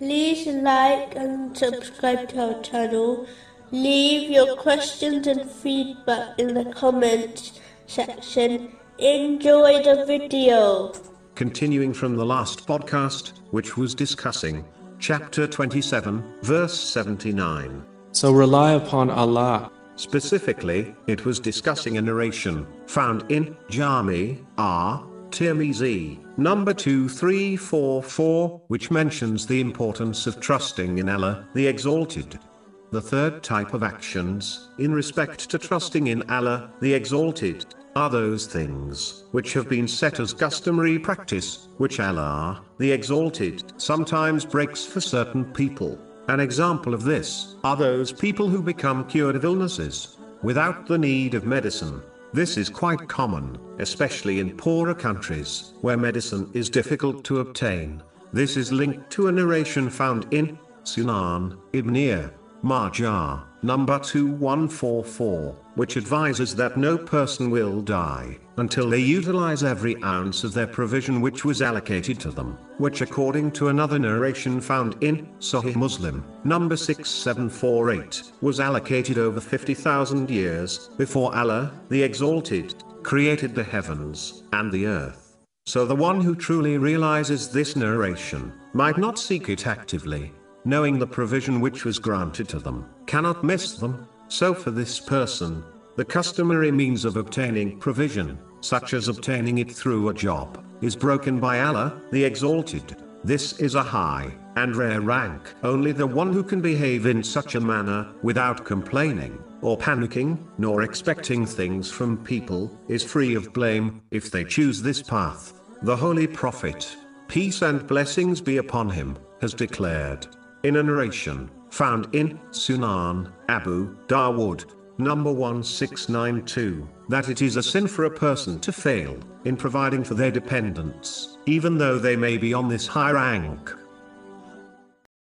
like and subscribe to our channel. Leave your questions and feedback in the comments section. Enjoy the video. Continuing from the last podcast, which was discussing chapter 27, verse 79. So rely upon Allah. Specifically, it was discussing a narration found in Jami R. Tirmizi, number 2344, which mentions the importance of trusting in Allah, the Exalted. The third type of actions, in respect to trusting in Allah, the Exalted, are those things which have been set as customary practice, which Allah, the Exalted, sometimes breaks for certain people. An example of this are those people who become cured of illnesses without the need of medicine. This is quite common, especially in poorer countries, where medicine is difficult to obtain. This is linked to a narration found in Sunan Ibn Majah, number 2144, which advises that no person will die until they utilize every ounce of their provision which was allocated to them, which according to another narration found in Sahih Muslim, number 6748, was allocated over 50,000 years before Allah, the Exalted, created the heavens and the earth. So the one who truly realizes this narration might not seek it actively, knowing the provision which was granted to them, cannot miss them. So for this person, the customary means of obtaining provision, such as obtaining it through a job, is broken by Allah, the Exalted. This is a high and rare rank. Only the one who can behave in such a manner, without complaining, or panicking, nor expecting things from people, is free of blame, if they choose this path. The Holy Prophet, peace and blessings be upon him, has declared, in a narration, found in Sunan, Abu Dawood, number 1692, that it is a sin for a person to fail in providing for their dependents, even though they may be on this high rank.